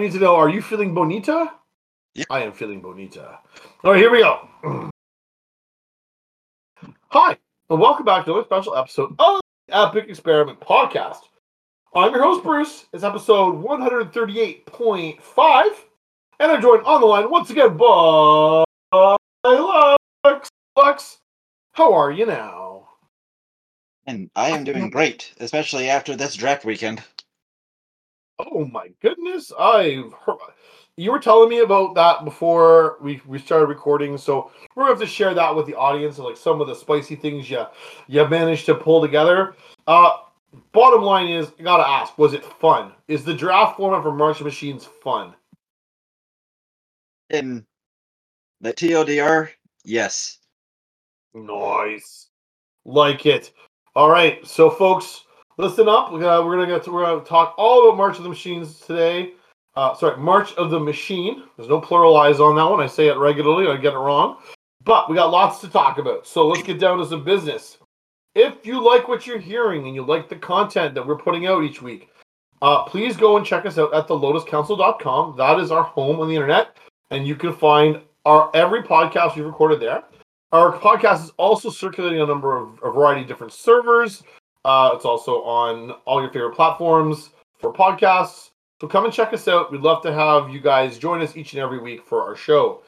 we need to know: Are you feeling bonita? Yeah. I am feeling bonita. All right, here we go. Hi, and welcome back to another special episode of the Epic Experiment Podcast. I'm your host, Bruce. It's episode 138.5, and I'm joined on the line once again by Lux. Lux, how are you now? And I am doing great, especially after this draft weekend. Oh my goodness, I've heard, you were telling me about that before we, we started recording, so we're gonna have to share that with the audience and like some of the spicy things you you managed to pull together. Uh, bottom line is, I gotta ask, was it fun? Is the draft format for March Machines fun? In the TLDR, yes. Nice, like it. All right, so folks, listen up. We're gonna we're gonna, get to, we're gonna talk all about March of the Machines today. Uh, sorry, March of the Machine. There's no pluralize on that one. I say it regularly. I get it wrong, but we got lots to talk about. So let's get down to some business. If you like what you're hearing and you like the content that we're putting out each week, uh, please go and check us out at thelotuscouncil.com. That is our home on the internet, and you can find our every podcast we've recorded there. Our podcast is also circulating on a number of a variety of different servers. Uh, it's also on all your favorite platforms for podcasts. So come and check us out. We'd love to have you guys join us each and every week for our show.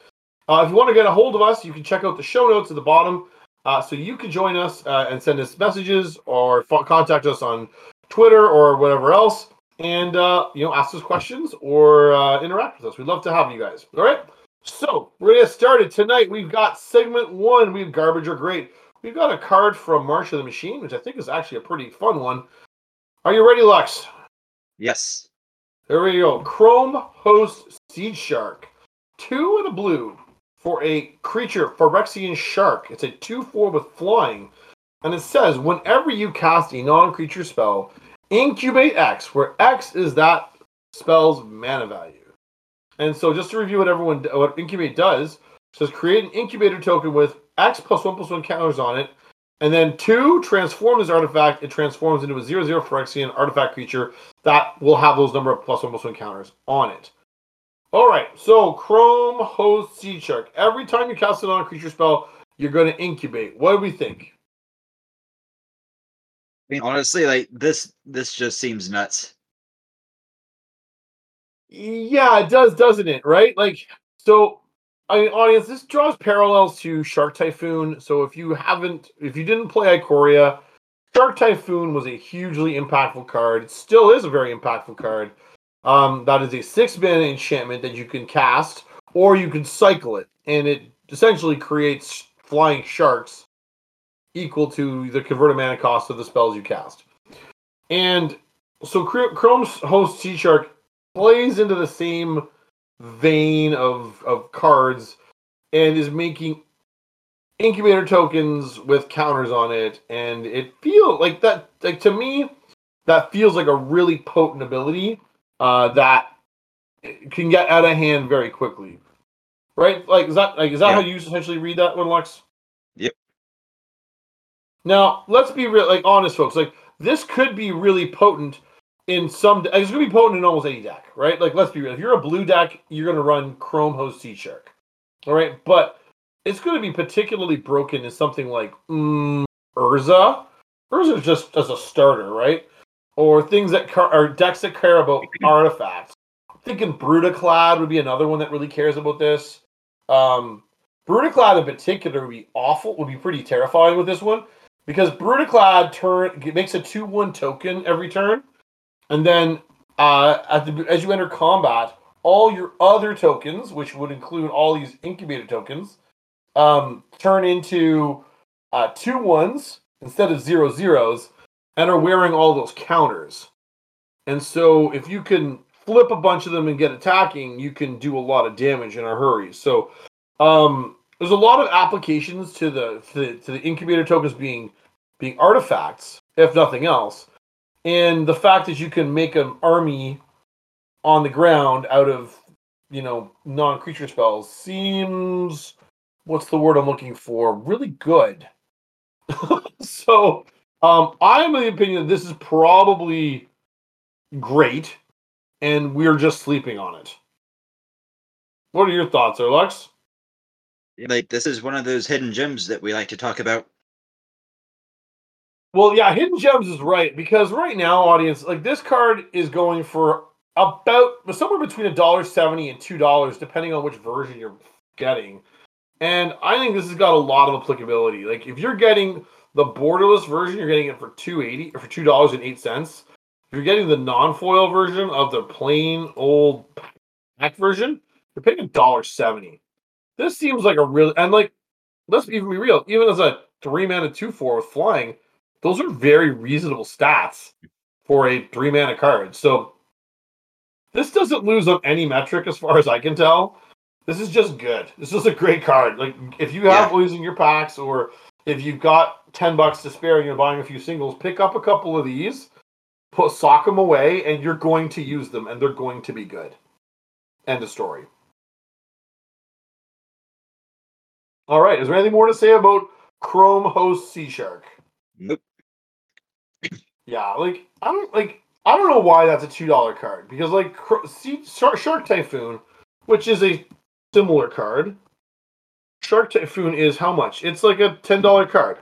Uh, if you want to get a hold of us, you can check out the show notes at the bottom. Uh, so you can join us uh, and send us messages or contact us on Twitter or whatever else, and uh, you know ask us questions or uh, interact with us. We'd love to have you guys. All right. So we're gonna get started tonight. We've got segment one. We've garbage or great. We've got a card from March of the Machine, which I think is actually a pretty fun one. Are you ready, Lux? Yes. There we go. Chrome Host Seedshark. Two and a blue for a creature, Phyrexian Shark. It's a 2 4 with flying. And it says whenever you cast a non creature spell, incubate X, where X is that spell's mana value. And so just to review what everyone what incubate does, it says create an incubator token with X plus one plus one counters on it, and then two transform this artifact. It transforms into a zero zero Phyrexian artifact creature that will have those number of plus one plus one counters on it. All right, so Chrome Host Seedshark. Every time you cast it on a creature spell, you're going to incubate. What do we think? I mean, honestly, like this, this just seems nuts. Yeah, it does, doesn't it? Right? Like, so, I mean, audience, this draws parallels to Shark Typhoon. So, if you haven't, if you didn't play Ikoria, Shark Typhoon was a hugely impactful card. It still is a very impactful card. Um, that is a six mana enchantment that you can cast, or you can cycle it, and it essentially creates flying sharks equal to the converted mana cost of the spells you cast. And so, Chrome's host Seedshark plays into the same vein of of cards and is making incubator tokens with counters on it. And it feels like that like to me that feels like a really potent ability uh that can get out of hand very quickly. Right? Like is that like is that Yeah. how you essentially read that one lex Yep. now let's be real like honest folks. Like this could be really potent in some it's gonna be potent in almost any deck, right? Like let's be real. If you're a blue deck, you're gonna run Chrome Host Seedshark. All right, but it's gonna be particularly broken in something like mm, Urza. Urza just as a starter, right? Or things that car- are decks that care about artifacts. I'm thinking Brudiclad would be another one that really cares about this. Um, Brudiclad in particular would be awful. Would be pretty terrifying with this one because Brudiclad turn makes a two-one token every turn. And then uh, the, as you enter combat, all your other tokens, which would include all these incubator tokens, um, turn into uh, two ones instead of zero zeros and are wearing all those counters. And so if you can flip a bunch of them and get attacking, you can do a lot of damage in a hurry. So um, there's a lot of applications to the, to the to the incubator tokens being being artifacts, if nothing else and the fact that you can make an army on the ground out of you know non-creature spells seems what's the word i'm looking for really good so um i'm of the opinion that this is probably great and we're just sleeping on it. What are your thoughts, Erlux? Like this is one of those hidden gems that we like to talk about. Well, yeah, hidden gems is right because right now, audience, like this card is going for about somewhere between a dollar seventy and two dollars, depending on which version you're getting. And I think this has got a lot of applicability. Like if you're getting the borderless version, you're getting it for two eighty or for two dollars and eight cents. If you're getting the non-foil version of the plain old pack version, you're paying a dollar seventy. This seems like a really and like let's even be real. Even as a three mana two four with flying, those are very reasonable stats for a three mana card. So this doesn't lose on any metric as far as I can tell. This is just good. This is a great card. Like if you have Yeah. losing your packs or if you've got ten bucks to spare and you're buying a few singles, pick up a couple of these, put sock them away, and you're going to use them, and they're going to be good. End of story. All right. Is there anything more to say about Chrome Host Seedshark? Nope. Yeah, like I don't like I don't know why that's a two dollar card because like Sea, Shark, Shark Typhoon, which is a similar card. Shark Typhoon is how much? It's like a ten dollar card.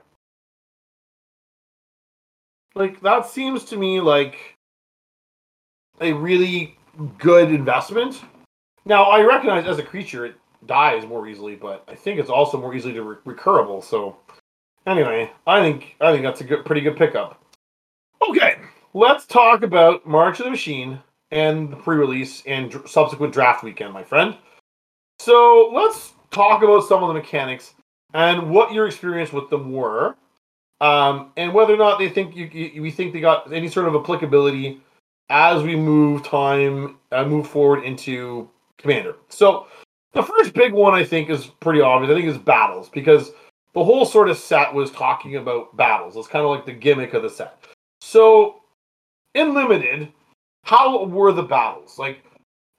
Like that seems to me like a really good investment. Now I recognize as a creature it dies more easily, but I think it's also more easily to re- recurable. So anyway, I think I think that's a good, pretty good pickup. Okay, let's talk about March of the Machine and the pre-release and dr- subsequent draft weekend, my friend. So let's talk about some of the mechanics and what your experience with them were, um, and whether or not they think you, you we think they got any sort of applicability as we move time uh, move forward into Commander. So the first big one I think is pretty obvious. I think is battles because the whole sort of set was talking about battles. It's kind of like the gimmick of the set. So in limited, how were the battles? Like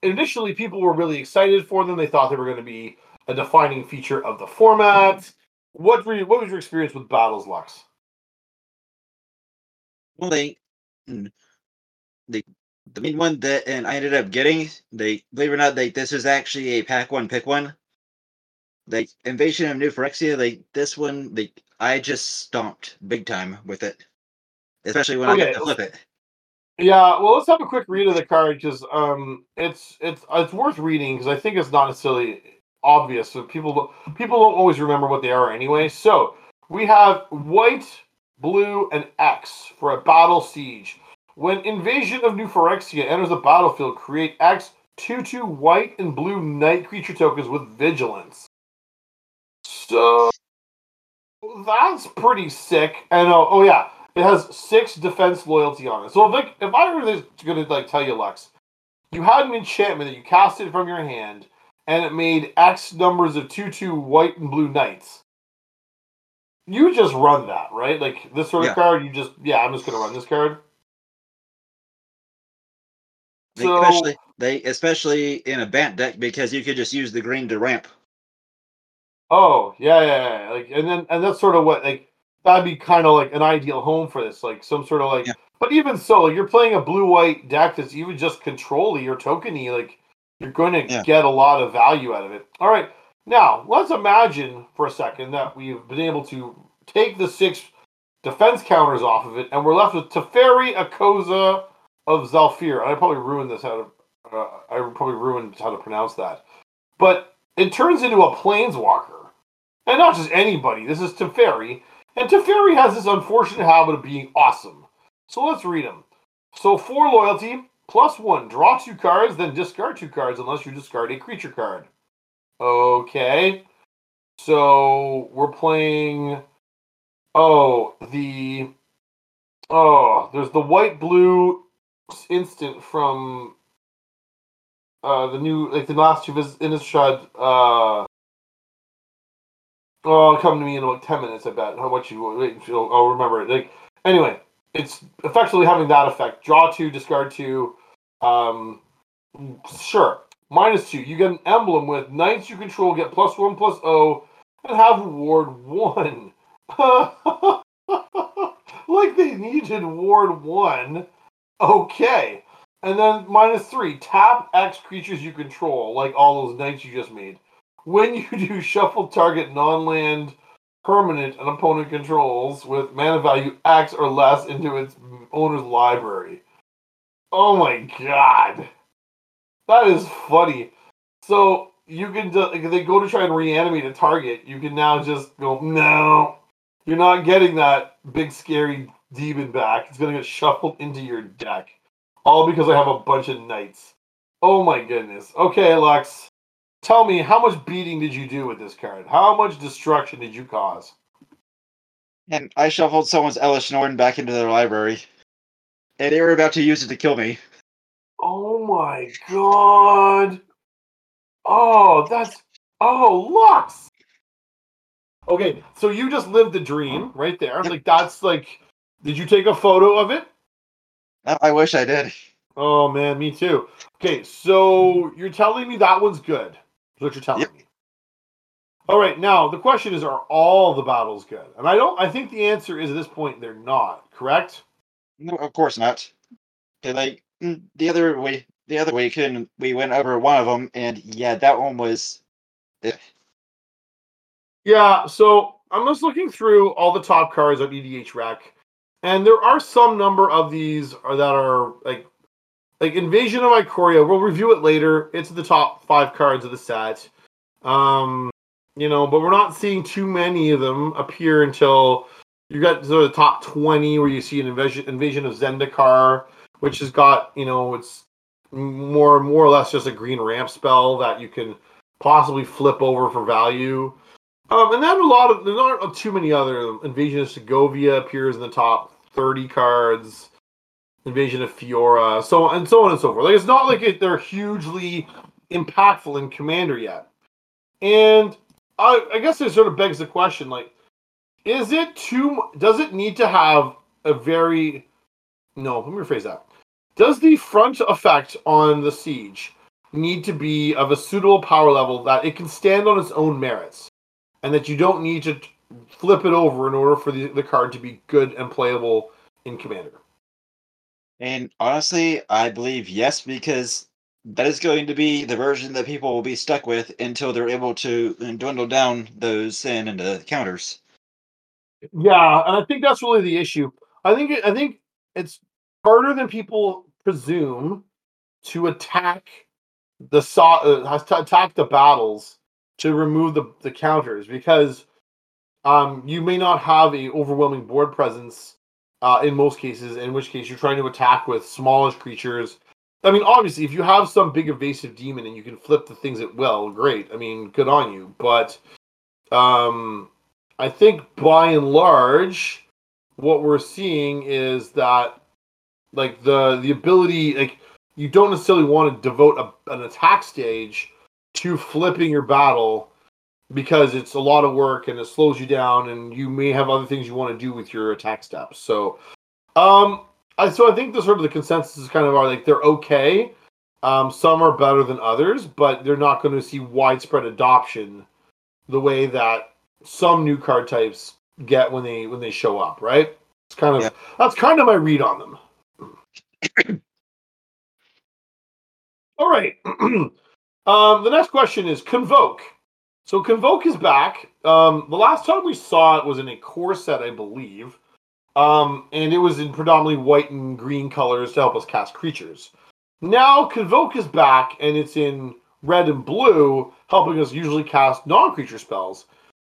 initially, people were really excited for them. They thought they were going to be a defining feature of the format. What were you, what was your experience with battles, Lux? Well, they mm, the the main one that and I ended up getting. They believe it or not, they this is actually a pack one pick one. Like Invasion of New Phyrexia, like this one, they I just stomped big time with it, especially when I Okay, got to flip it. Yeah, well, let's have a quick read of the card because um, it's it's it's worth reading because I think it's not necessarily obvious. So people don't- people don't always remember what they are anyway. So we have white, blue, and X for a battle siege. When Invasion of New Phyrexia enters the battlefield, create X two two white and blue knight creature tokens with vigilance. So that's pretty sick. And oh, oh yeah, it has six defense loyalty on it. So if like if I were to- gonna like tell you, Lux, you had an enchantment that you casted from your hand, and it made X numbers of two two white and blue knights. You just run that, right? Like this sort of Yeah. card, you just yeah, I'm just gonna run this card. So especially they especially in a Bant deck because you could just use the green to ramp. Oh yeah, yeah, yeah. Like, and then and that's sort of what like that'd be kind of like an ideal home for this, like some sort of like. Yeah. But even so, like you're playing a blue white deck that's even just control-y or tokeny, like you're going to Yeah. get a lot of value out of it. All right, now let's imagine for a second that we've been able to take the six defense counters off of it, and we're left with Teferi Akosa of Zhalfir. I probably ruined this how to. Uh, I probably ruined how to pronounce that, but it turns into a planeswalker. And not just anybody. This is Teferi. And Teferi has this unfortunate habit of being awesome. So let's read them. So four loyalty, plus one. Draw two cards, then discard two cards unless you discard a creature card. Okay. So we're playing. Oh, the. Oh, there's the white blue instant from uh the new like the last two vis- Innistrad uh Oh, come to me in like ten minutes. I bet. How much you I'll remember it. Like anyway, it's effectively having that effect. Draw two, discard two. Um, sure. Minus two. You get an emblem with knights you control get plus one plus O, and have ward one. like they needed ward one. Okay. And then minus three, tap X creatures you control, like all those knights you just made. When you do shuffle target non land permanent an opponent controls with mana value X or less into its owner's library. Oh my god. That is funny. So you can they go to try and reanimate a target, you can now just go, no, you're not getting that big scary demon back. It's gonna get shuffled into your deck. All because I have a bunch of knights. Oh my goodness. Okay, Lux. Tell me, how much beating did you do with this card? How much destruction did you cause? And I shuffled someone's Elesh Norn back into their library. And they were about to use it to kill me. Oh my god. Oh, that's oh Lux. Okay, so you just lived the dream right there. Like that's like did you take a photo of it? I I wish I did. Oh man, me too. Okay, so you're telling me that one's good. What you're telling Yep. me. All right, now the question is, are all the battles good? And I don't. I think the answer is at this point they're not. Correct? No, of course not. like mm, the other way, the other weekend we went over one of them, and yeah, that one was. Yeah. So I'm just looking through all the top cards on EDHREC, and there are some number of these are, that are like like Invasion of Ikoria. We'll review it later. It's the top five cards of the set. Um, you know, but we're not seeing too many of them appear until you got sort of the top twenty, where you see an invasion invasion of Zendikar, which has got you know it's more more or less just a green ramp spell that you can possibly flip over for value. Um, and then a lot of there's not too many other invasion of Segovia appears in the top thirty cards. Invasion of Fiora, so and so on and so forth. Like it's not like it, they're hugely impactful in Commander yet. And I, I guess it sort of begs the question: like, is it too? Does it need to have a very? No, let me rephrase that. Does the front effect on the siege need to be of a suitable power level that it can stand on its own merits, and that you don't need to flip it over in order for the, the card to be good and playable in Commander? And honestly, I believe yes, because that is going to be the version that people will be stuck with until they're able to uh, dwindle down those in into counters. Yeah, and I think that's really the issue. I think I think it's harder than people presume to attack the saw uh, to attack the battles to remove the, the counters because um, you may not have a overwhelming board presence uh, in most cases. In which case, you're trying to attack with smallish creatures. I mean, obviously, if you have some big evasive demon and you can flip the things at will, great. I mean, good on you. But um, I think by and large, what we're seeing is that like the the ability like you don't necessarily want to devote a, an attack stage to flipping your battle because it's a lot of work and it slows you down and you may have other things you want to do with your attack steps. So um I so I think the sort of the consensus is kind of are like they're okay. Um some are better than others, but they're not going to see widespread adoption the way that some new card types get when they when they show up, right? It's kind of Yeah. that's kind of my read on them. All right. um, the next question is Convoke. So Convoke is back. Um, the last time we saw it was in a core set, I believe. Um, and it was in predominantly white and green colors to help us cast creatures. Now Convoke is back and it's in red and blue, helping us usually cast non-creature spells.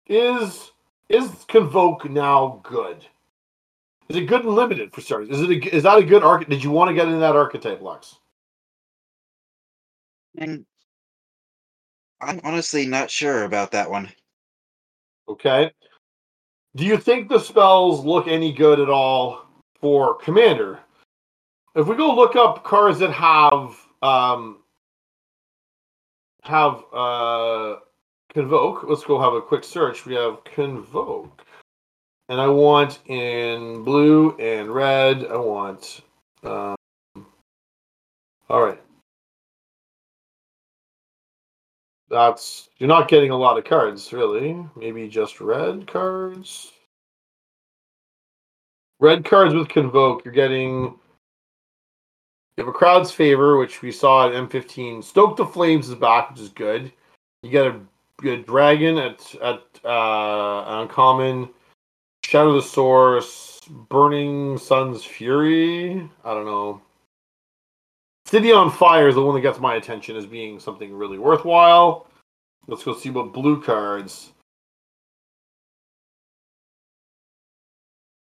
Is is Convoke now good? Is it good and limited for starters? Is it a, is that a good arch? Did you want to get into that archetype, Lux? And I'm honestly not sure about that one. Okay. Do you think the spells look any good at all for Commander? If we go look up cards that have um have uh convoke, let's go have a quick search. We have convoke. And I want in blue and red, I want um all right. That's you're not getting a lot of cards, really. Maybe just red cards. Red cards with convoke, you're getting You have a crowd's favor, which we saw at M15. Stoke the Flames is back, which is good. You got a good dragon at at uh, uncommon. Shatter the Source, Burning Sun's Fury. I don't know. City on Fire is the one that gets my attention as being something really worthwhile. Let's go see what blue cards.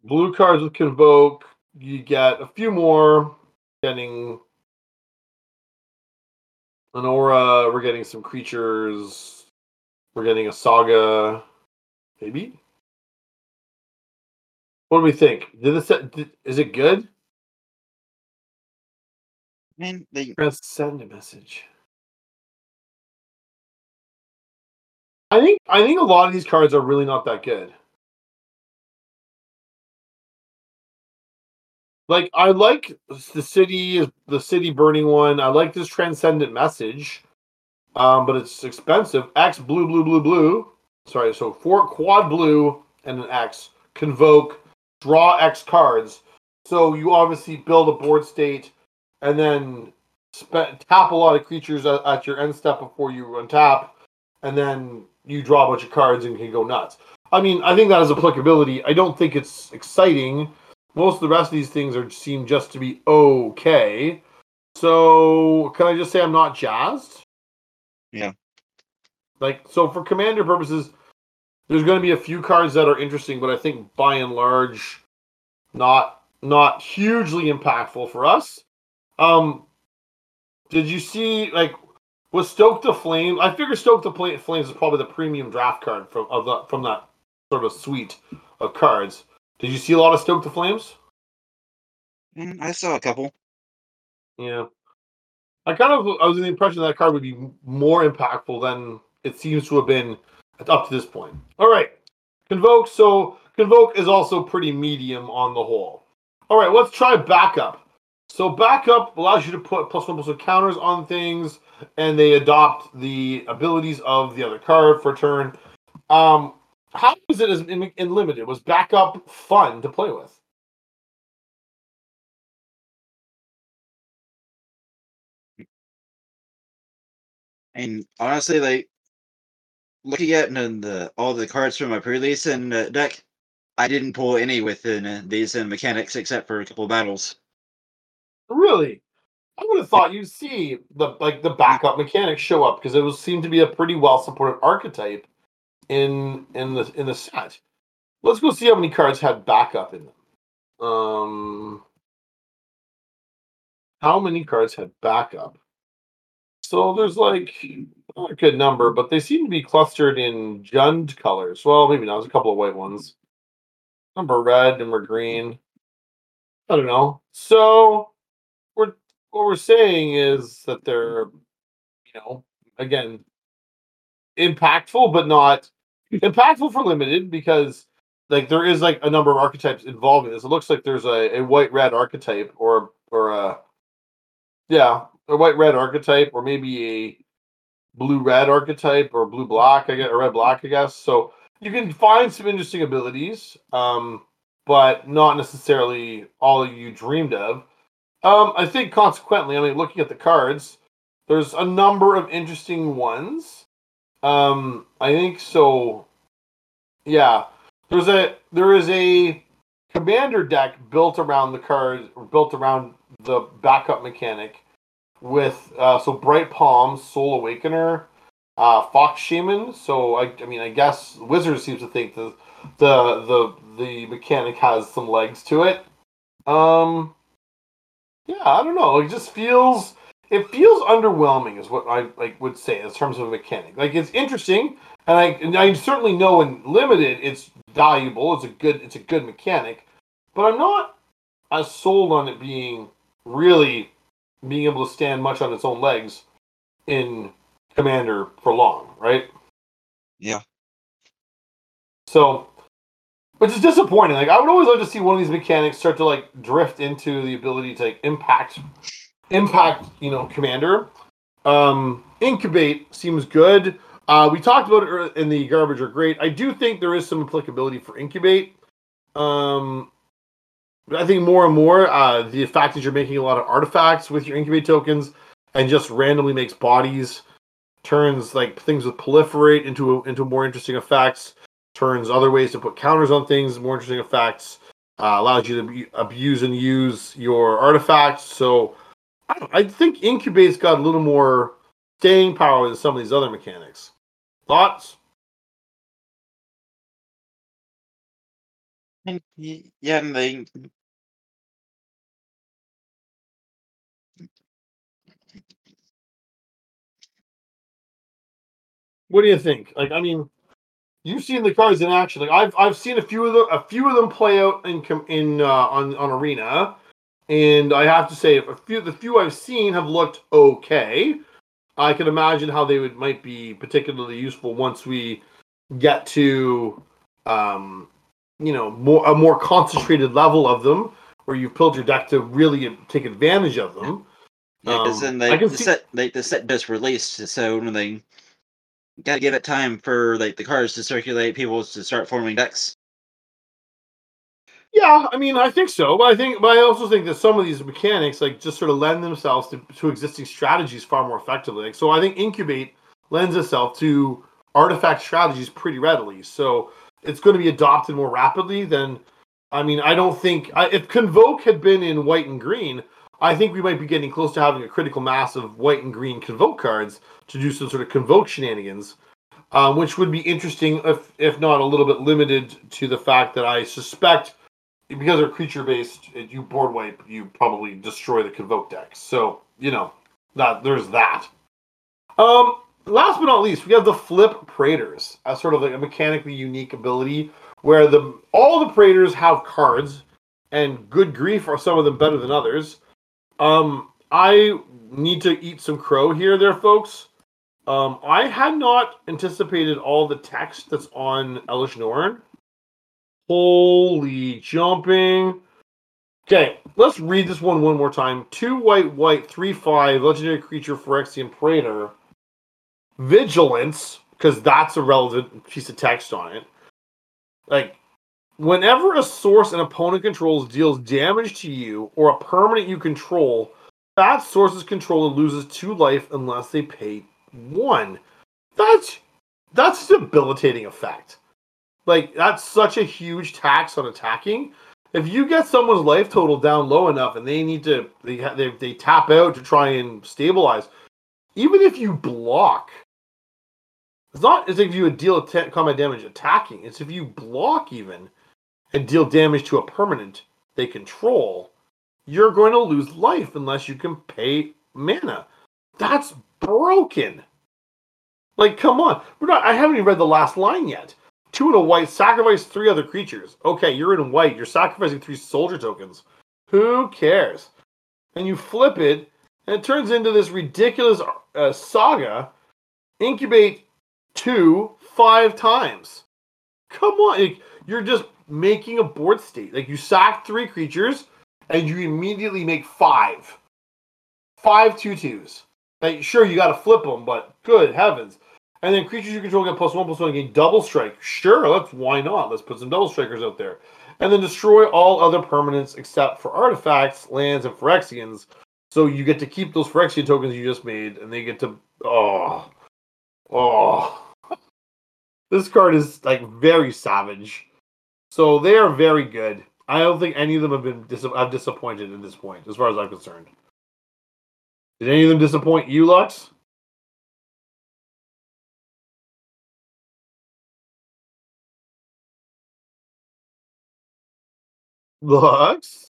Blue cards with Convoke. You get a few more. Getting an aura. We're getting some creatures. We're getting a saga. Maybe. What do we think? Did this did, is it good? Man, they Press send a message. I think I think a lot of these cards are really not that good. Like I like the city the city burning one. I like this transcendent message. Um, but it's expensive. X blue blue blue blue. Sorry, so four quad blue and an X. Convoke, draw X cards. So you obviously build a board state and then spe- tap a lot of creatures at, at your end step before you untap, and then you draw a bunch of cards and can go nuts. I mean, I think that has applicability. I don't think it's exciting. Most of the rest of these things are seem just to be okay. So can I just say I'm not jazzed? Yeah. Like so for commander purposes, there's going to be a few cards that are interesting, but I think by and large, not not hugely impactful for us. Um, did you see like was Stoke the Flame? I figure Stoke the Flames is probably the premium draft card from of the from that sort of suite of cards. Did you see a lot of Stoke the Flames? Mm, I saw a couple. Yeah. I kind of I was in the impression that card would be more impactful than it seems to have been up to this point. All right. Convoke. So Convoke is also pretty medium on the whole. All right, let's try backup. So backup allows you to put plus one plus one counters on things, and they adopt the abilities of the other card for turn. Um, how was it as in, in limited? Was backup fun to play with? And honestly, like looking at the, all the cards from my pre-release and uh, deck, I didn't pull any within uh, these uh, mechanics except for a couple battles. Really? I would have thought you'd see the like the backup mechanics show up because it was seemed to be a pretty well supported archetype in in the in the set. Let's go see how many cards had backup in them. Um, how many cards had backup? So there's like not a good number, but they seem to be clustered in Jund colors. Well, maybe not. There's a couple of white ones. Number red, number green. I don't know. So what we're saying is that they're, you know, again, impactful, but not impactful for limited because like there is like a number of archetypes involved in this. It looks like there's a, a white red archetype or or a yeah, a white red archetype or maybe a blue red archetype or blue black, I guess, or red black, I guess. So you can find some interesting abilities, um, but not necessarily all you dreamed of. Um, I think consequently, I mean, looking at the cards, there's a number of interesting ones. Um, I think so. Yeah, there's a there is a commander deck built around the cards, built around the backup mechanic with uh, so bright palms, soul awakener, uh, fox shaman. So I, I mean, I guess wizard seems to think the the the the mechanic has some legs to it. Um, yeah, I don't know. It just feels it feels underwhelming, is what I like would say in terms of a mechanic. Like it's interesting, and I and I certainly know in limited it's valuable. It's a good it's a good mechanic, but I'm not as sold on it being really being able to stand much on its own legs in Commander for long, right? Yeah. So, which is disappointing. Like I would always like to see one of these mechanics start to like drift into the ability to like, impact, impact. You know, Commander. Um, incubate seems good. Uh, we talked about it in the garbage are great. I do think there is some applicability for incubate. Um, I think more and more, uh, the fact that you're making a lot of artifacts with your incubate tokens and just randomly makes bodies, turns like things with proliferate into into more interesting effects, turns other ways to put counters on things, more interesting effects, uh, allows you to abuse and use your artifacts. So I, I think incubate's got a little more staying power than some of these other mechanics. Thoughts? Yeah, and they What do you think? Like, I mean, you've seen the cards in action. Like, I've I've seen a few of them, a few of them play out in in uh, on on arena, and I have to say, a few the few I've seen have looked okay. I can imagine how they would might be particularly useful once we get to, um, you know, more a more concentrated level of them, where you've built your deck to really take advantage of them. yeah, because Um, then they the see- set they the set just released, so when they gotta give it time for like the cards to circulate, people to start forming decks. Yeah, I mean, I think so, but I think, but I also think that some of these mechanics, like, just sort of lend themselves to, to existing strategies far more effectively. Like, so I think incubate lends itself to artifact strategies pretty readily. So it's going to be adopted more rapidly than. I mean, I don't think I, if convoke had been in white and green, I think we might be getting close to having a critical mass of white and green convoke cards to do some sort of convoke shenanigans, um, which would be interesting if if not a little bit limited to the fact that I suspect because they're creature based, you board wipe, you probably destroy the convoke decks. So you know that there's that. Um, last but not least, we have the flip praetors as sort of like a mechanically unique ability where the all the praetors have cards, and good grief are some of them better than others. Um, I need to eat some crow here, there, folks. Um, I had not anticipated all the text that's on Elesh Norn. Holy jumping. Okay, let's read this one one more time. Two white, white, three five, legendary creature, Phyrexian Praetor. Vigilance, because that's a relevant piece of text on it. Like, whenever a source an opponent controls deals damage to you or a permanent you control, that source's controller loses two life unless they pay one. That's that's a debilitating effect. Like that's such a huge tax on attacking. If you get someone's life total down low enough and they need to they they, they tap out to try and stabilize, even if you block, it's not as if you would deal combat damage attacking. It's if you block even and deal damage to a permanent they control, you're going to lose life unless you can pay mana. That's broken. Like, come on. We're not I haven't even read the last line yet. Two in a white, sacrifice three other creatures. Okay, you're in white. You're sacrificing three soldier tokens. Who cares? And you flip it, and it turns into this ridiculous uh, saga. Incubate two five times. Come on, you're just making a board state. Like you sack three creatures, and you immediately make five, five two twos. Like sure, you got to flip them, but good heavens! And then creatures you control get plus one plus one again. Double strike. Sure, let's why not? Let's put some double strikers out there. And then destroy all other permanents except for artifacts, lands, and Phyrexians. So you get to keep those Phyrexian tokens you just made, and they get to oh oh. this card is like very savage. So they are very good. I don't think any of them have been dis- have disappointed at this point, as far as I'm concerned. Did any of them disappoint you, Lux? Lux?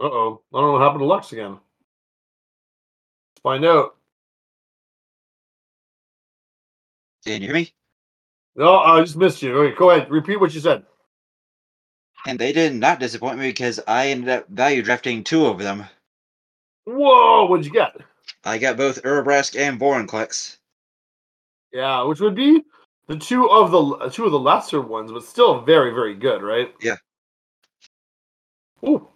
Uh oh. I don't know what happened to Lux again. Let's find out. Can you hear me? No, I just missed you. Okay, go ahead. Repeat what you said. And they did not disappoint me because I ended up value drafting two of them. Whoa, what'd you get? I got both Urabrask and Vorinclex. Yeah, which would be the two of the two of the lesser ones, but still very, very good, right? Yeah. Ooh.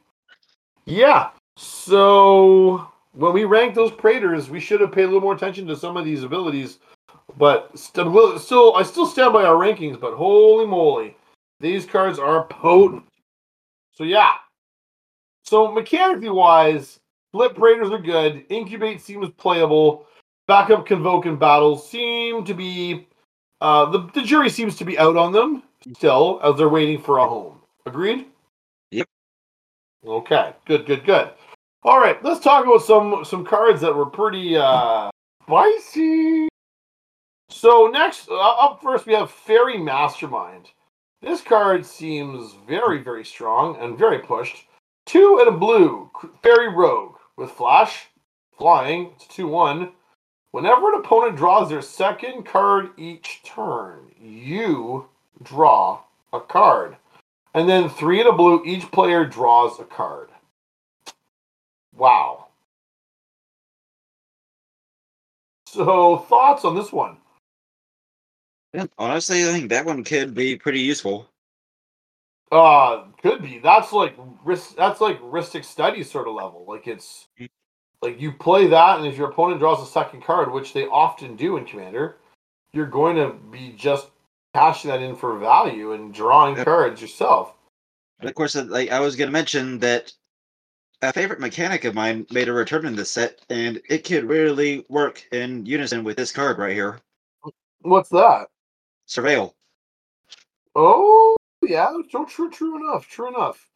Yeah. So when we rank those Praetors, we should have paid a little more attention to some of these abilities. But still, still, I still stand by our rankings. But holy moly, These cards are potent. So yeah. So mechanically wise, flip praetors are good. Incubate seems playable. Backup convoke and battles seem to be uh the, the jury seems to be out on them still as they're waiting for a home. Agreed? Yep. Okay, good, good, good. All right, let's talk about some some cards that were pretty uh spicy. So next, uh, up first, we have Faerie Mastermind. This card seems very, very strong and very pushed. Two and a blue, Faerie Rogue with Flash, flying. It's two one. Whenever an opponent draws their second card each turn, you draw a card. And then three in a blue, each player draws a card. Wow. So, thoughts on this one? Yeah, honestly, I think that one could be pretty useful. Uh, could be. That's like risk. That's like Rhystic Study sort of level. Like it's Mm. like you play that, and if your opponent draws a second card, which they often do in Commander, you're going to be just cashing that in for value and drawing Yep. cards yourself. But of course, uh, like I was going to mention that a favorite mechanic of mine made a return in this set, and it could really work in unison with this card right here, What's that? Surveil. Oh, yeah. So true. True enough. True enough.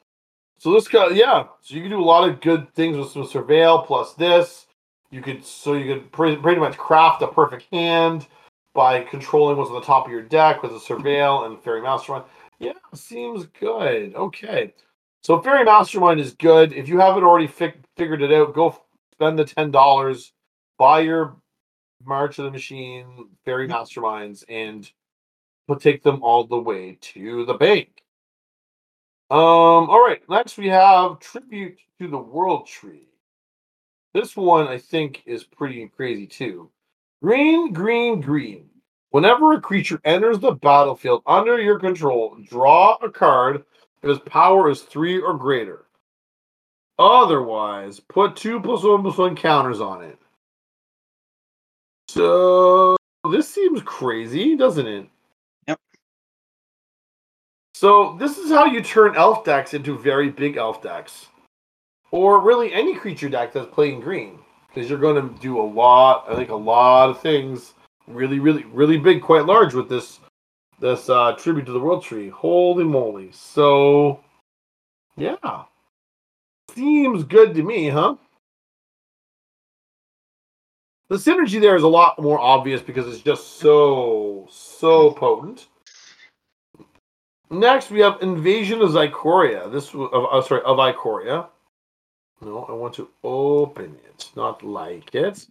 So this guy, yeah. So you can do a lot of good things with some surveil plus this. You could so you could pretty, pretty much craft a perfect hand by controlling what's on the top of your deck with a surveil and faerie mastermind. Yeah, seems good. Okay. So faerie mastermind is good. If you haven't already fi- figured it out, go f- spend the ten dollars, buy your March of the Machine fairy mm-hmm. masterminds, and we'll take them all the way to the bank. Um, all right, next we have Tribute to the World Tree. This one I think is pretty crazy too. Green, green, green. Whenever a creature enters the battlefield under your control, draw a card if its power is three or greater. Otherwise, put two plus one plus one counters on it. So this seems crazy, doesn't it? So this is how you turn elf decks into very big elf decks, or really any creature deck that's playing green, because you're going to do a lot. I think a lot of things, really, really, really big, quite large with this this uh, tribute to the world tree. Holy moly! So yeah, seems good to me, huh? The synergy there is a lot more obvious because it's just so so potent. Next, we have Invasion of Zycoria. This of uh, sorry of Ikoria. No, I want to open it, not like it.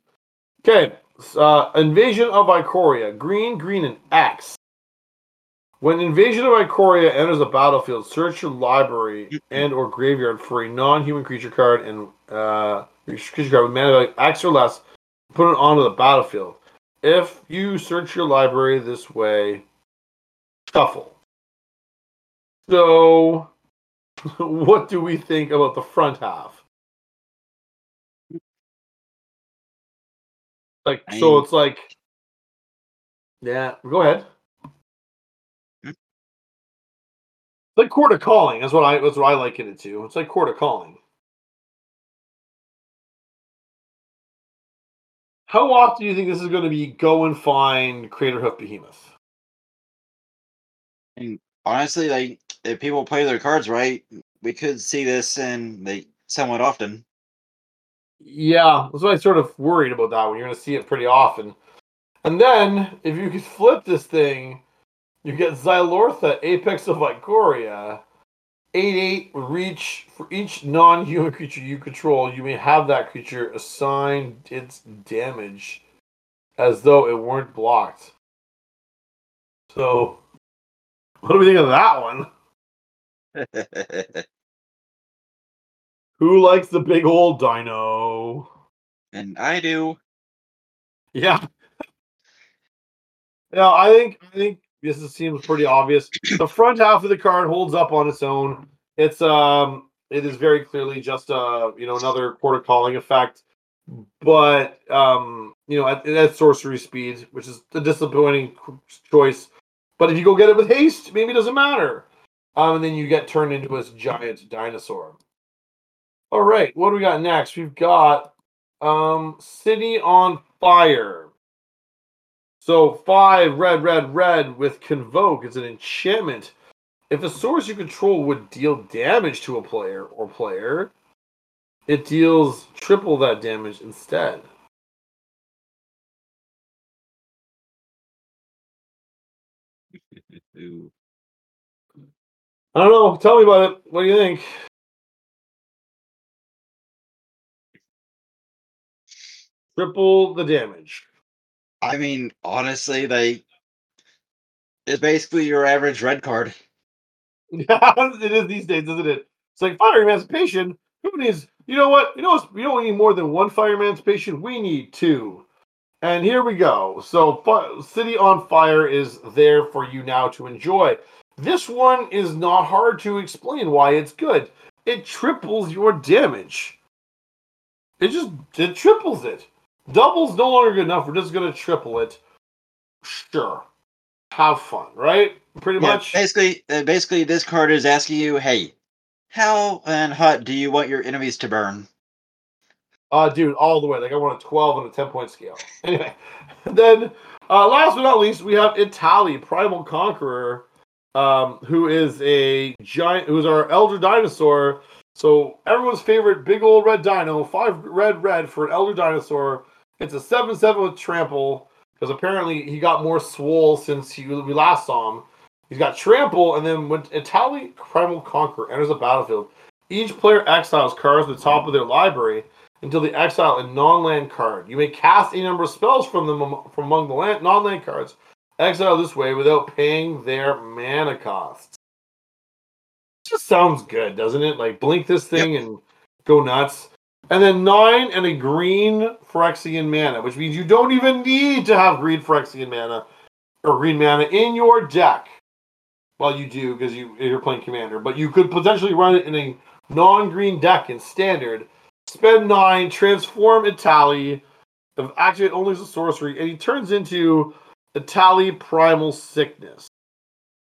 Okay, uh, Invasion of Ikoria. Green, green, and X. When Invasion of Ikoria enters the battlefield, search your library and or graveyard for a non-human creature card and uh, creature card with mana value X or less. Put it onto the battlefield. If you search your library this way, shuffle. So, what do we think about the front half? Like, I so mean- it's like, yeah. Go ahead. Hmm? Like chord of calling. That's what I. That's what I liken it to. It's like chord of calling. How often do you think this is going to be go and find Craterhoof Behemoth? And honestly, like if people play their cards right, we could see this in like somewhat often. Yeah, that's what I sort of worried about that one. You're going to see it pretty often. And then, if you could flip this thing, you get Zilortha, Apex of Ikoria. 8 8 reach for each non human creature you control. You may have that creature assign its damage as though it weren't blocked. So, what do we think of that one? Who likes the big old dino? and I do. Yeah. Yeah, I think I think this is, seems pretty obvious. The front half of the card holds up on its own. It's um it is very clearly just uh you know another chord of calling effect. But um you know at, at sorcery speed, which is a disappointing choice. But if you go get it with haste, maybe it doesn't matter. Um, and then you get turned into a giant dinosaur. All right, what do we got next? We've got um, City on Fire. So five red, red, red with Convoke is an enchantment. If a source you control would deal damage to a player or player, it deals triple that damage instead. Ooh. I don't know. Tell me about it. What do you think? Triple the damage. I mean, honestly, they it's basically your average red card. Yeah, it is these days, isn't it? It's like Fiery Emancipation. Who needs? You know what? You know? We don't need more than one Fiery Emancipation. We need two. And here we go. So, City on Fire is there for you now to enjoy. This one is not hard to explain why it's good. It triples your damage. It just it triples it. Double's no longer good enough. We're just gonna triple it. Sure. Have fun, right? Pretty Yeah, much. basically, uh, basically, this card is asking you, "Hey, how and hot do you want your enemies to burn?" Uh, dude, all the way. Like I want a 12 on a 10 point scale. Anyway, then uh, last but not least, we have Etali, Primal Conqueror, um, who is a giant, who is our elder dinosaur. So everyone's favorite big old red dino, five red red for an elder dinosaur. It's a 7 7 with trample because apparently he got more swole since he, we last saw him. He's got trample, and then when Etali Primal Conqueror enters the battlefield, each player exiles cards at the top of their library until they exile a non-land card. You may cast a number of spells from them from among the land, non-land cards. Exile this way without paying their mana costs. Just sounds good, doesn't it? Like blink this thing and go nuts. And then nine and a green Phyrexian mana, which means you don't even need to have green Phyrexian mana or green mana in your deck. Well, you do because you you're playing commander, but you could potentially run it in a non-green deck in standard. Spend nine, transform Etali, activate only as a sorcery, and he turns into Etali Primal Sickness.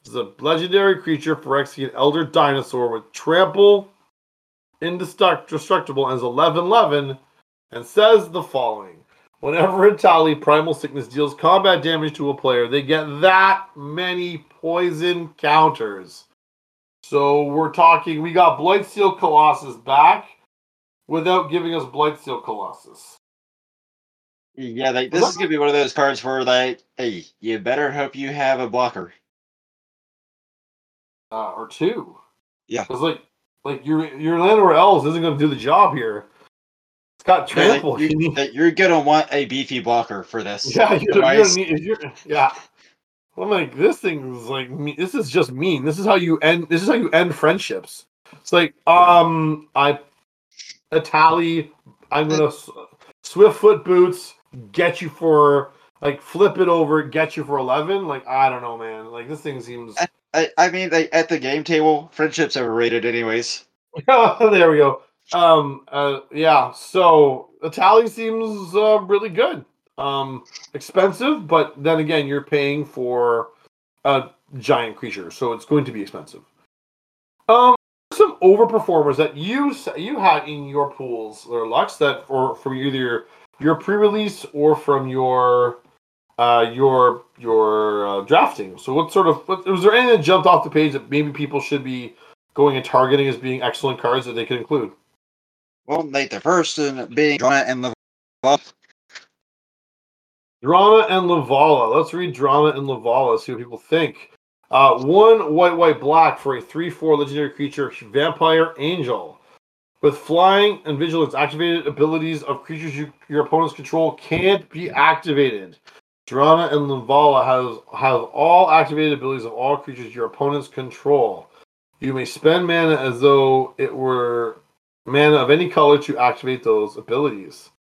Is a legendary creature, for Phyrexian Elder Dinosaur with trample, indestructible, and is 11 11, and says the following Whenever Etali Primal Sickness deals combat damage to a player, they get that many poison counters. So we're talking, we got Blightsteel Colossus back without giving us Blightsteel Colossus. Yeah, like this is gonna be one of those cards where like, hey, you better hope you have a blocker. Uh, or two. Yeah. Because, like, like your your Llanowar Elves isn't going to do the job here. It's got Yeah, like, trample. you- You need- that you're gonna want a beefy blocker for this. Yeah, you're, you're, Otherwise- gonna need, you're, yeah. I'm like, this thing is like, me- this is just mean. This is how you end. This is how you end friendships. It's like, um, I, Etali, I'm gonna s- swift foot boots get you for like flip it over, get you for eleven. Like, I don't know, man. Like this thing seems. I, I mean, like, at the game table, friendships overrated, anyways. there we go. Um, uh, yeah. So Etali seems uh, really good. Um, expensive, but then again, you're paying for a giant creature, so it's going to be expensive. Um, some overperformers that you you had in your pools or Lux that or from either your, pre-release or from your uh your your uh, drafting. So what sort of what, was there anything that jumped off the page that maybe people should be going and targeting as being excellent cards that they could include? Well, like the first being Drana and Laval. Drana and Linvala. Let's read Drana and Linvala, see what people think. Uh, one white, white, black for a 3 4 legendary creature, Vampire Angel. With flying and vigilance, activated abilities of creatures you, your opponents control can't be activated. Drana and Linvala has have all activated abilities of all creatures your opponents control. You may spend mana as though it were mana of any color to activate those abilities.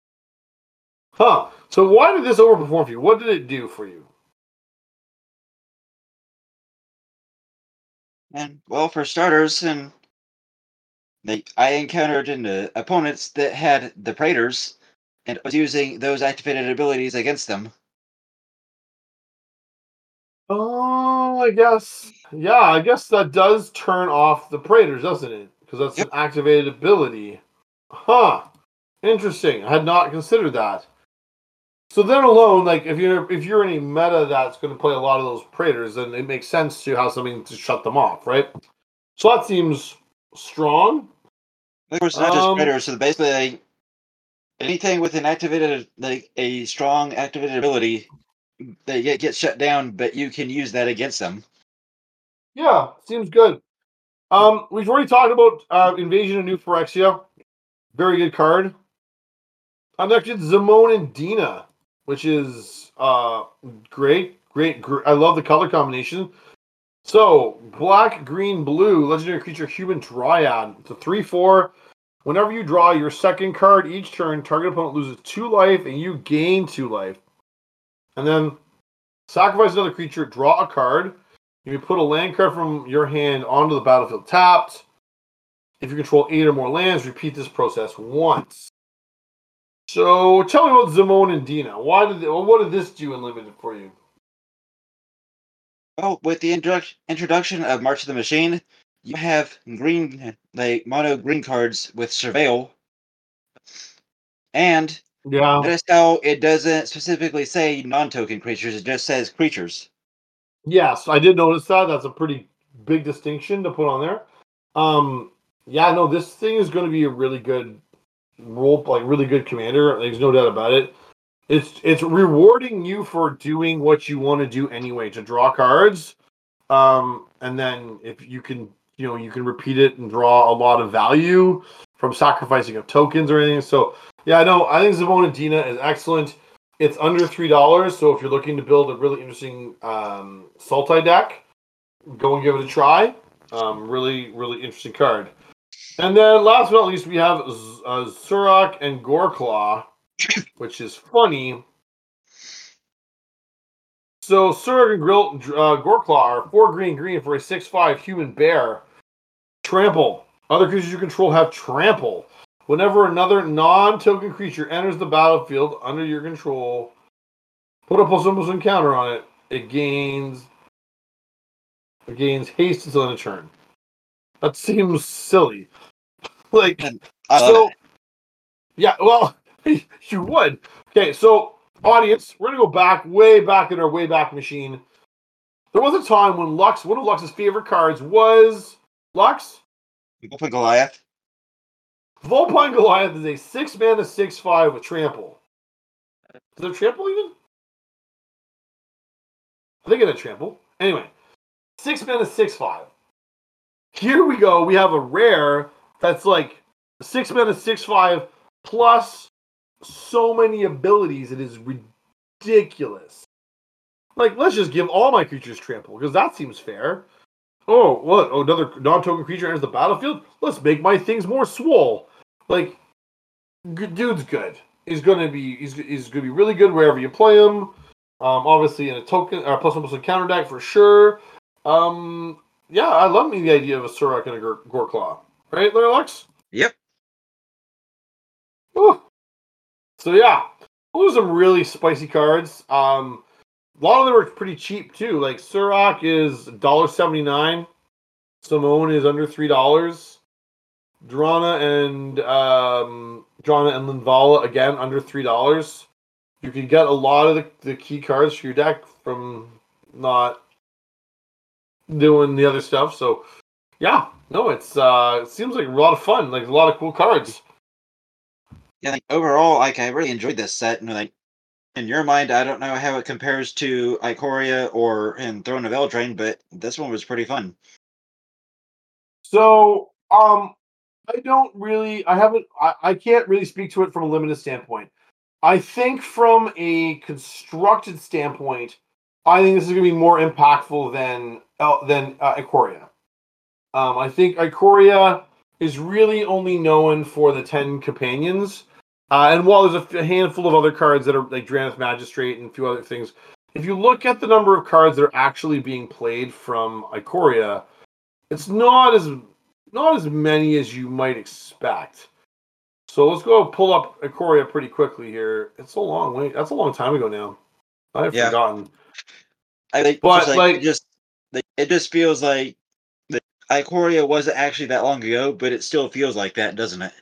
Huh. So why did this overperform for you? What did it do for you? And well, for starters, and like I encountered in the uh, opponents that had the Praetors and was using those activated abilities against them. Oh, I guess. Yeah, I guess that does turn off the Praetors, doesn't it? Because that's Yep. an activated ability. Huh. Interesting. I had not considered that. So then alone, like if you're if you're in a meta that's going to play a lot of those Praetors, then it makes sense to have something to shut them off, right? So that seems strong. Of course, not just Um. So basically, like, anything with an activated, like a strong activated ability, they get get shut down, but you can use that against them. Yeah, seems good. Um, we've already talked about uh, Invasion of New Phyrexia. Very good card. Uh, next is Zimone and Dina, which is uh, great. Great. Gr- I love the color combination. So, black, green, blue, legendary creature, human dryad. It's a 3 4. Whenever you draw your second card each turn, target opponent loses two life and you gain two life. And then sacrifice another creature, draw a card. You put a land card from your hand onto the battlefield tapped. If you control eight or more lands, repeat this process once. So tell me about Zimone and Dina. Why did they, what did this do in limited for you? Well, with the introduc- introduction of March of the Machine, you have green, like mono green cards with Surveil, and Yeah. notice how it doesn't specifically say non-token creatures; it just says creatures. Yes, I did notice that. That's a pretty big distinction to put on there. Um, yeah, no, this thing is going to be a really good role, like really good commander. There's no doubt about it. It's it's rewarding you for doing what you want to do anyway to draw cards, um, and then if you can, you know, you can repeat it and draw a lot of value from sacrificing of tokens or anything. So yeah, i know I think Zimone Dina is excellent. It's under three dollars, so if you're looking to build a really interesting um, Sultai deck, go and give it a try. Um, really, really interesting card. And then last but not least, we have Z- uh, Surrak and Goreclaw, which is funny. So Surrak and Grill, uh, Goreclaw are four green green for a six five human bear. Trample. Other creatures you control have trample. Whenever another non-token creature enters the battlefield under your control, put a plus one plus one counter on it. It gains it gains haste until end of turn. That seems silly. Like I so, it. yeah, well, you would. Okay, so audience, we're gonna go back, way back in our way back machine. There was a time when Lux, one of Lux's favorite cards was Lux. Open Goliath. Vulpine Goliath is a six mana, six five with trample. Is there trample even? I think it had a trample. Anyway, six mana, six five. Here we go. We have a rare that's like six mana, six five plus so many abilities. It is ridiculous. Like, let's just give all my creatures trample because that seems fair. Oh, what? Oh, another non-token creature enters the battlefield. Let's make my things more swole. Like, dude's good. He's gonna be. He's, he's gonna be really good wherever you play him. Um, obviously in a token or plus one plus one counter deck for sure. Um, yeah, I love me the idea of a Surrak and a Gore, Goreclaw. Right, there, Lux? Yep. Whew. So yeah, those are some really spicy cards. Um, a lot of them are pretty cheap too. Like Surrak is $1.79. Zimone is under three dollars. Drana and um, Drana and Linvala again under three dollars. You can get a lot of the, the key cards for your deck from not doing the other stuff. So yeah, no, it's uh, it seems like a lot of fun. Like a lot of cool cards. Yeah, like overall, like I really enjoyed this set. And like in your mind, I don't know how it compares to Ikoria or in Throne of Eldraine, but this one was pretty fun. So, um, I don't really, I haven't, I, I can't really speak to it from a limited standpoint. I think from a constructed standpoint, I think this is going to be more impactful than uh, than uh, Ikoria. Um, I think Ikoria is really only known for the ten companions, uh, and while there's a handful of other cards that are like Drannith Magistrate and a few other things, if you look at the number of cards that are actually being played from Ikoria, it's not as not as many as you might expect. So let's go pull up Ikoria pretty quickly here. It's a long way. That's a long time ago now. I've Yeah. forgotten. I think, But, just like, like- it just it just feels like the Ikoria wasn't actually that long ago, but it still feels like that, doesn't it?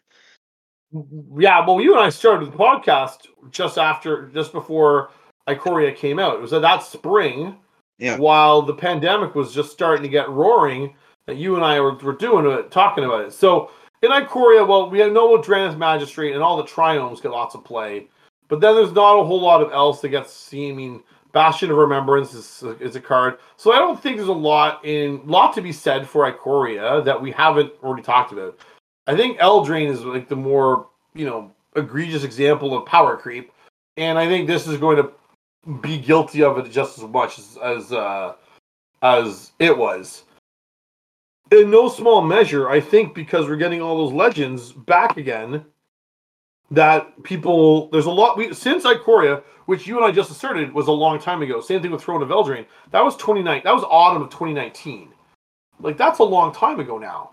Yeah, well, you and I started the podcast just after, just before Ikoria came out. It was uh, that spring, Yeah. while the pandemic was just starting to get roaring, that you and I were, were doing it, talking about it. So in Ikoria, well, we know Drannith Magistrate and all the triomes get lots of play, but then there's not a whole lot of else that gets seen. I mean, Bastion of Remembrance is, is a card, so I don't think there's a lot in lot to be said for Ikoria that we haven't already talked about. I think Eldraine is like the more you know egregious example of power creep, and I think this is going to be guilty of it just as much as as uh, as it was. In no small measure, I think because we're getting all those legends back again, that people there's a lot we since Ikoria, which you and I just asserted was a long time ago. Same thing with Throne of Eldraine. That was 29. That was autumn of 2019. Like that's a long time ago now.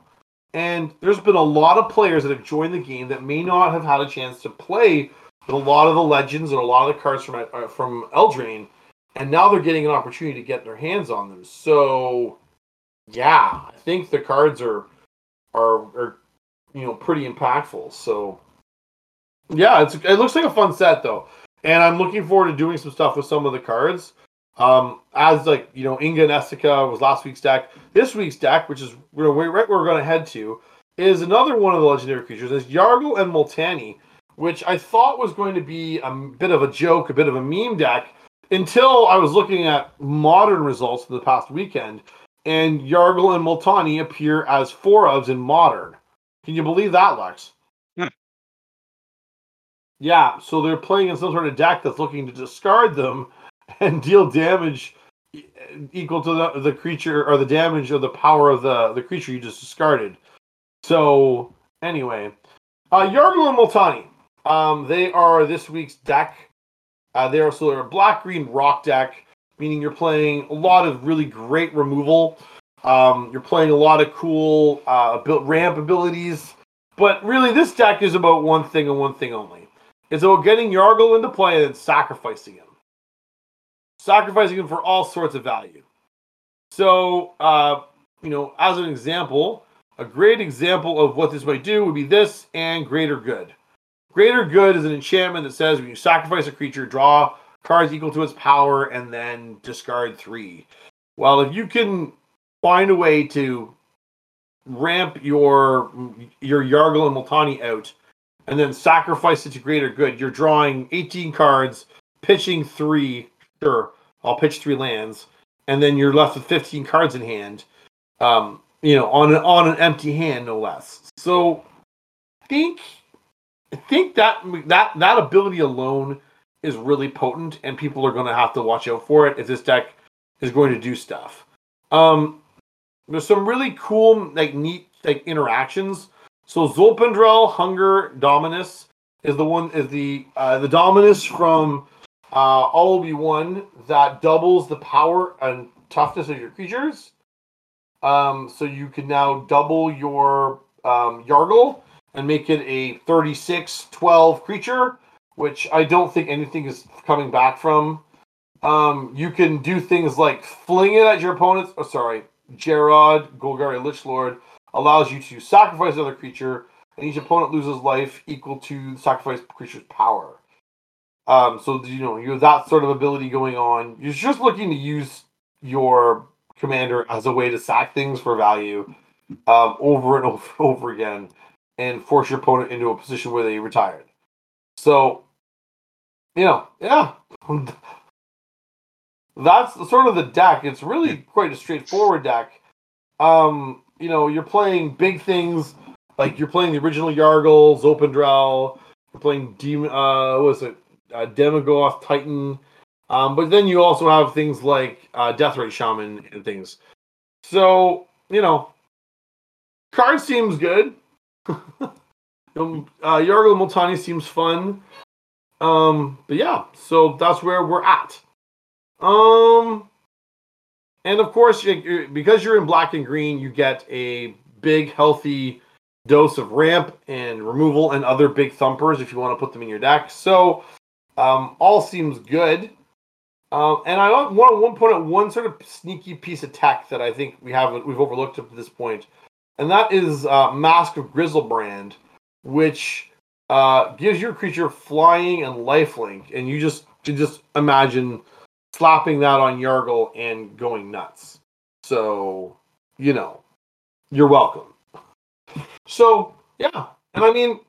And there's been a lot of players that have joined the game that may not have had a chance to play with a lot of the legends and a lot of the cards from uh, from Eldraine, and now they're getting an opportunity to get their hands on them. So, yeah, I think the cards are are are you know pretty impactful. So, yeah, it's it looks like a fun set though, and I'm looking forward to doing some stuff with some of the cards. Um, as like you know, Inga and Esika was last week's deck. This week's deck, which is where we're right where we're going to head to, is another one of the legendary creatures. Is Yargle and Multani, which I thought was going to be a bit of a joke, a bit of a meme deck, until I was looking at modern results for the past weekend, and Yargle and Multani appear as four ofs in modern. Can you believe that, Lux? Hmm. Yeah, so they're playing in some sort of deck that's looking to discard them and deal damage equal to the, the creature or the damage of the power of the, the creature you just discarded. So, anyway, uh, Yargle and Multani. Um, they are this week's deck. Uh, they are so they're a black green rock deck, meaning you're playing a lot of really great removal. Um, you're playing a lot of cool uh, ramp abilities, but really this deck is about one thing and one thing only. It's about getting Yargle into play and sacrificing him, sacrificing him for all sorts of value. So, uh, you know, as an example, a great example of what this might do would be this and Greater Good. Greater Good is an enchantment that says when you sacrifice a creature, draw cards equal to its power and then discard three. Well, if you can find a way to ramp your your Yargle and Multani out and then sacrifice it to Greater Good, you're drawing 18 cards, pitching three. Sure, I'll pitch three lands, and then you're left with 15 cards in hand. Um, you know, on an, on an empty hand, no less. So, I think I think that that that ability alone is really potent, and people are going to have to watch out for it if this deck is going to do stuff. Um, there's some really cool, like neat, like interactions. So Zopandrel, Hunger, Dominus is the one is the uh, the Dominus from uh, All will be one that doubles the power and toughness of your creatures. Um, so you can now double your um, Yargle and make it a 36 12 creature, which I don't think anything is coming back from. Um, you can do things like fling it at your opponents. Oh, sorry, Jarad, Golgari Lich Lord allows you to sacrifice another creature, and each opponent loses life equal to the sacrificed creature's power. Um, so you know you have that sort of ability going on. You're just looking to use your commander as a way to sack things for value um, over and over, over again, and force your opponent into a position where they retired. So, you know, yeah, that's sort of the deck. It's really quite a straightforward deck. Um, you know, you're playing big things like you're playing the original Yargle, Zopandrel, you're playing Demon, uh, what was it, uh, Demagoth, Titan. Um, but then you also have things like uh, Deathrite Shaman and things. So, you know, card seems good. um, uh, Yargle Multani seems fun. Um, but yeah, so that's where we're at. Um, and of course, you- you- because you're in black and green, you get a big, healthy dose of ramp and removal and other big thumpers if you want to put them in your deck. So, um, all seems good. Um, and I want one point out one sort of sneaky piece of tech that I think we haven't we've overlooked up to this point, and that is uh, Mask of Griselbrand, which uh, gives your creature flying and lifelink, and you just you just imagine slapping that on Yargle and going nuts. So you know, you're welcome. So yeah, and I mean,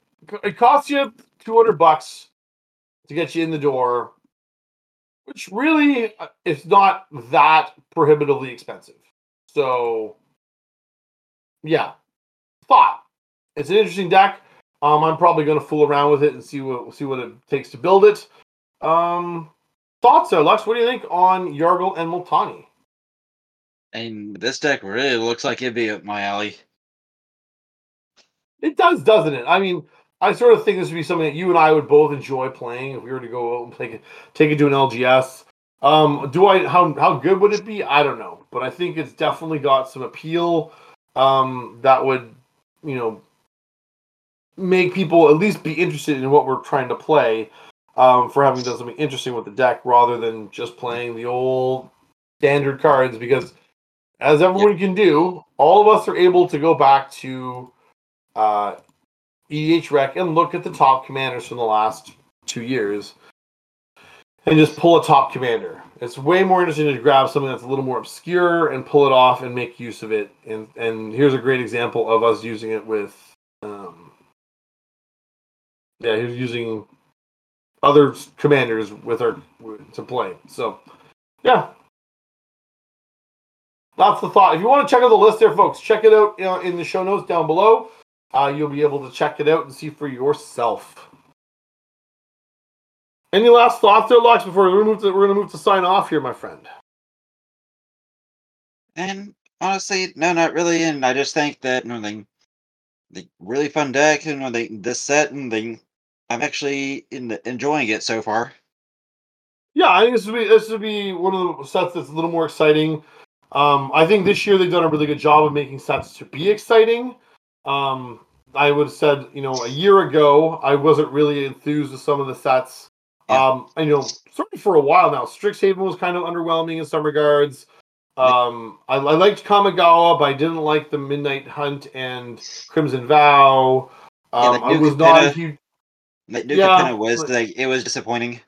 it costs you two hundred bucks to get you in the door, which really uh, is not that prohibitively expensive. So yeah, thought it's an interesting deck. Um, I'm probably going to fool around with it and see what see what it takes to build it. Um, thoughts there, Lux? What do you think on Yargle and Multani? And this deck really looks like it'd be up my alley. It does, doesn't it? I mean, I sort of think this would be something that you and I would both enjoy playing if we were to go out and take it, take it to an LGS. Um, do I how how good would it be? I don't know, but I think it's definitely got some appeal um, that would you know make people at least be interested in what we're trying to play um, for having done something interesting with the deck rather than just playing the old standard cards because as everyone yep. can do, all of us are able to go back to uh, EDHREC and look at the top commanders from the last two years and just pull a top commander. It's way more interesting to grab something that's a little more obscure and pull it off and make use of it. And and here's a great example of us using it with, um, yeah, he's using other commanders with our to play. So, yeah, that's the thought. If you want to check out the list there, folks, check it out in the show notes down below. Uh, you'll be able to check it out and see for yourself. Any last thoughts there, Lux, before we move to, we're going to move to sign off here, my friend? And honestly, no, not really. And I just think that you know, they, they really fun deck, and you know, they this set, and they, I'm actually in the, enjoying it so far. Yeah, I think this would be this would be one of the sets that's a little more exciting. Um, I think this year they've done a really good job of making sets to be exciting. Um, I would have said, you know, a year ago, I wasn't really enthused with some of the sets. Yeah. Um, I know certainly for a while now, Strixhaven was kind of underwhelming in some regards. Um, I, I liked Kamigawa, but I didn't like the Midnight Hunt and Crimson Vow. Um, yeah, I was not a huge. That yeah, was but, like it was disappointing.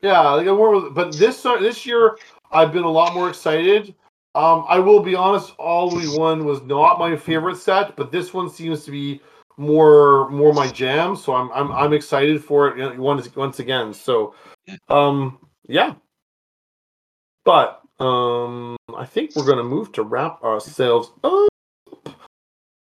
Yeah, like more, but this uh, this year I've been a lot more excited. Um, I will be honest, All We One was not my favorite set, but this one seems to be more more my jam. So I'm I'm I'm excited for it once once again. So, um, yeah. But um, I think we're gonna move to wrap ourselves up.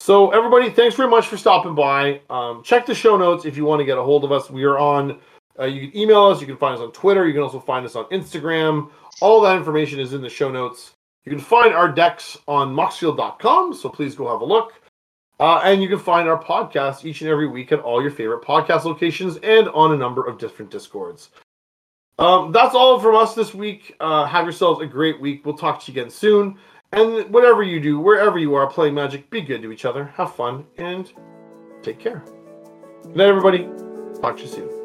So everybody, thanks very much for stopping by. Um, check the show notes if you want to get a hold of us. We are on. Uh, you can email us. You can find us on Twitter. You can also find us on Instagram. All that information is in the show notes. You can find our decks on moxfield.com, so please go have a look. Uh, and you can find our podcast each and every week at all your favorite podcast locations and on a number of different discords. Um, that's all from us this week. Uh, have yourselves a great week. We'll talk to you again soon. And whatever you do, wherever you are playing Magic, be good to each other, have fun, and take care. Good night, everybody. Talk to you soon.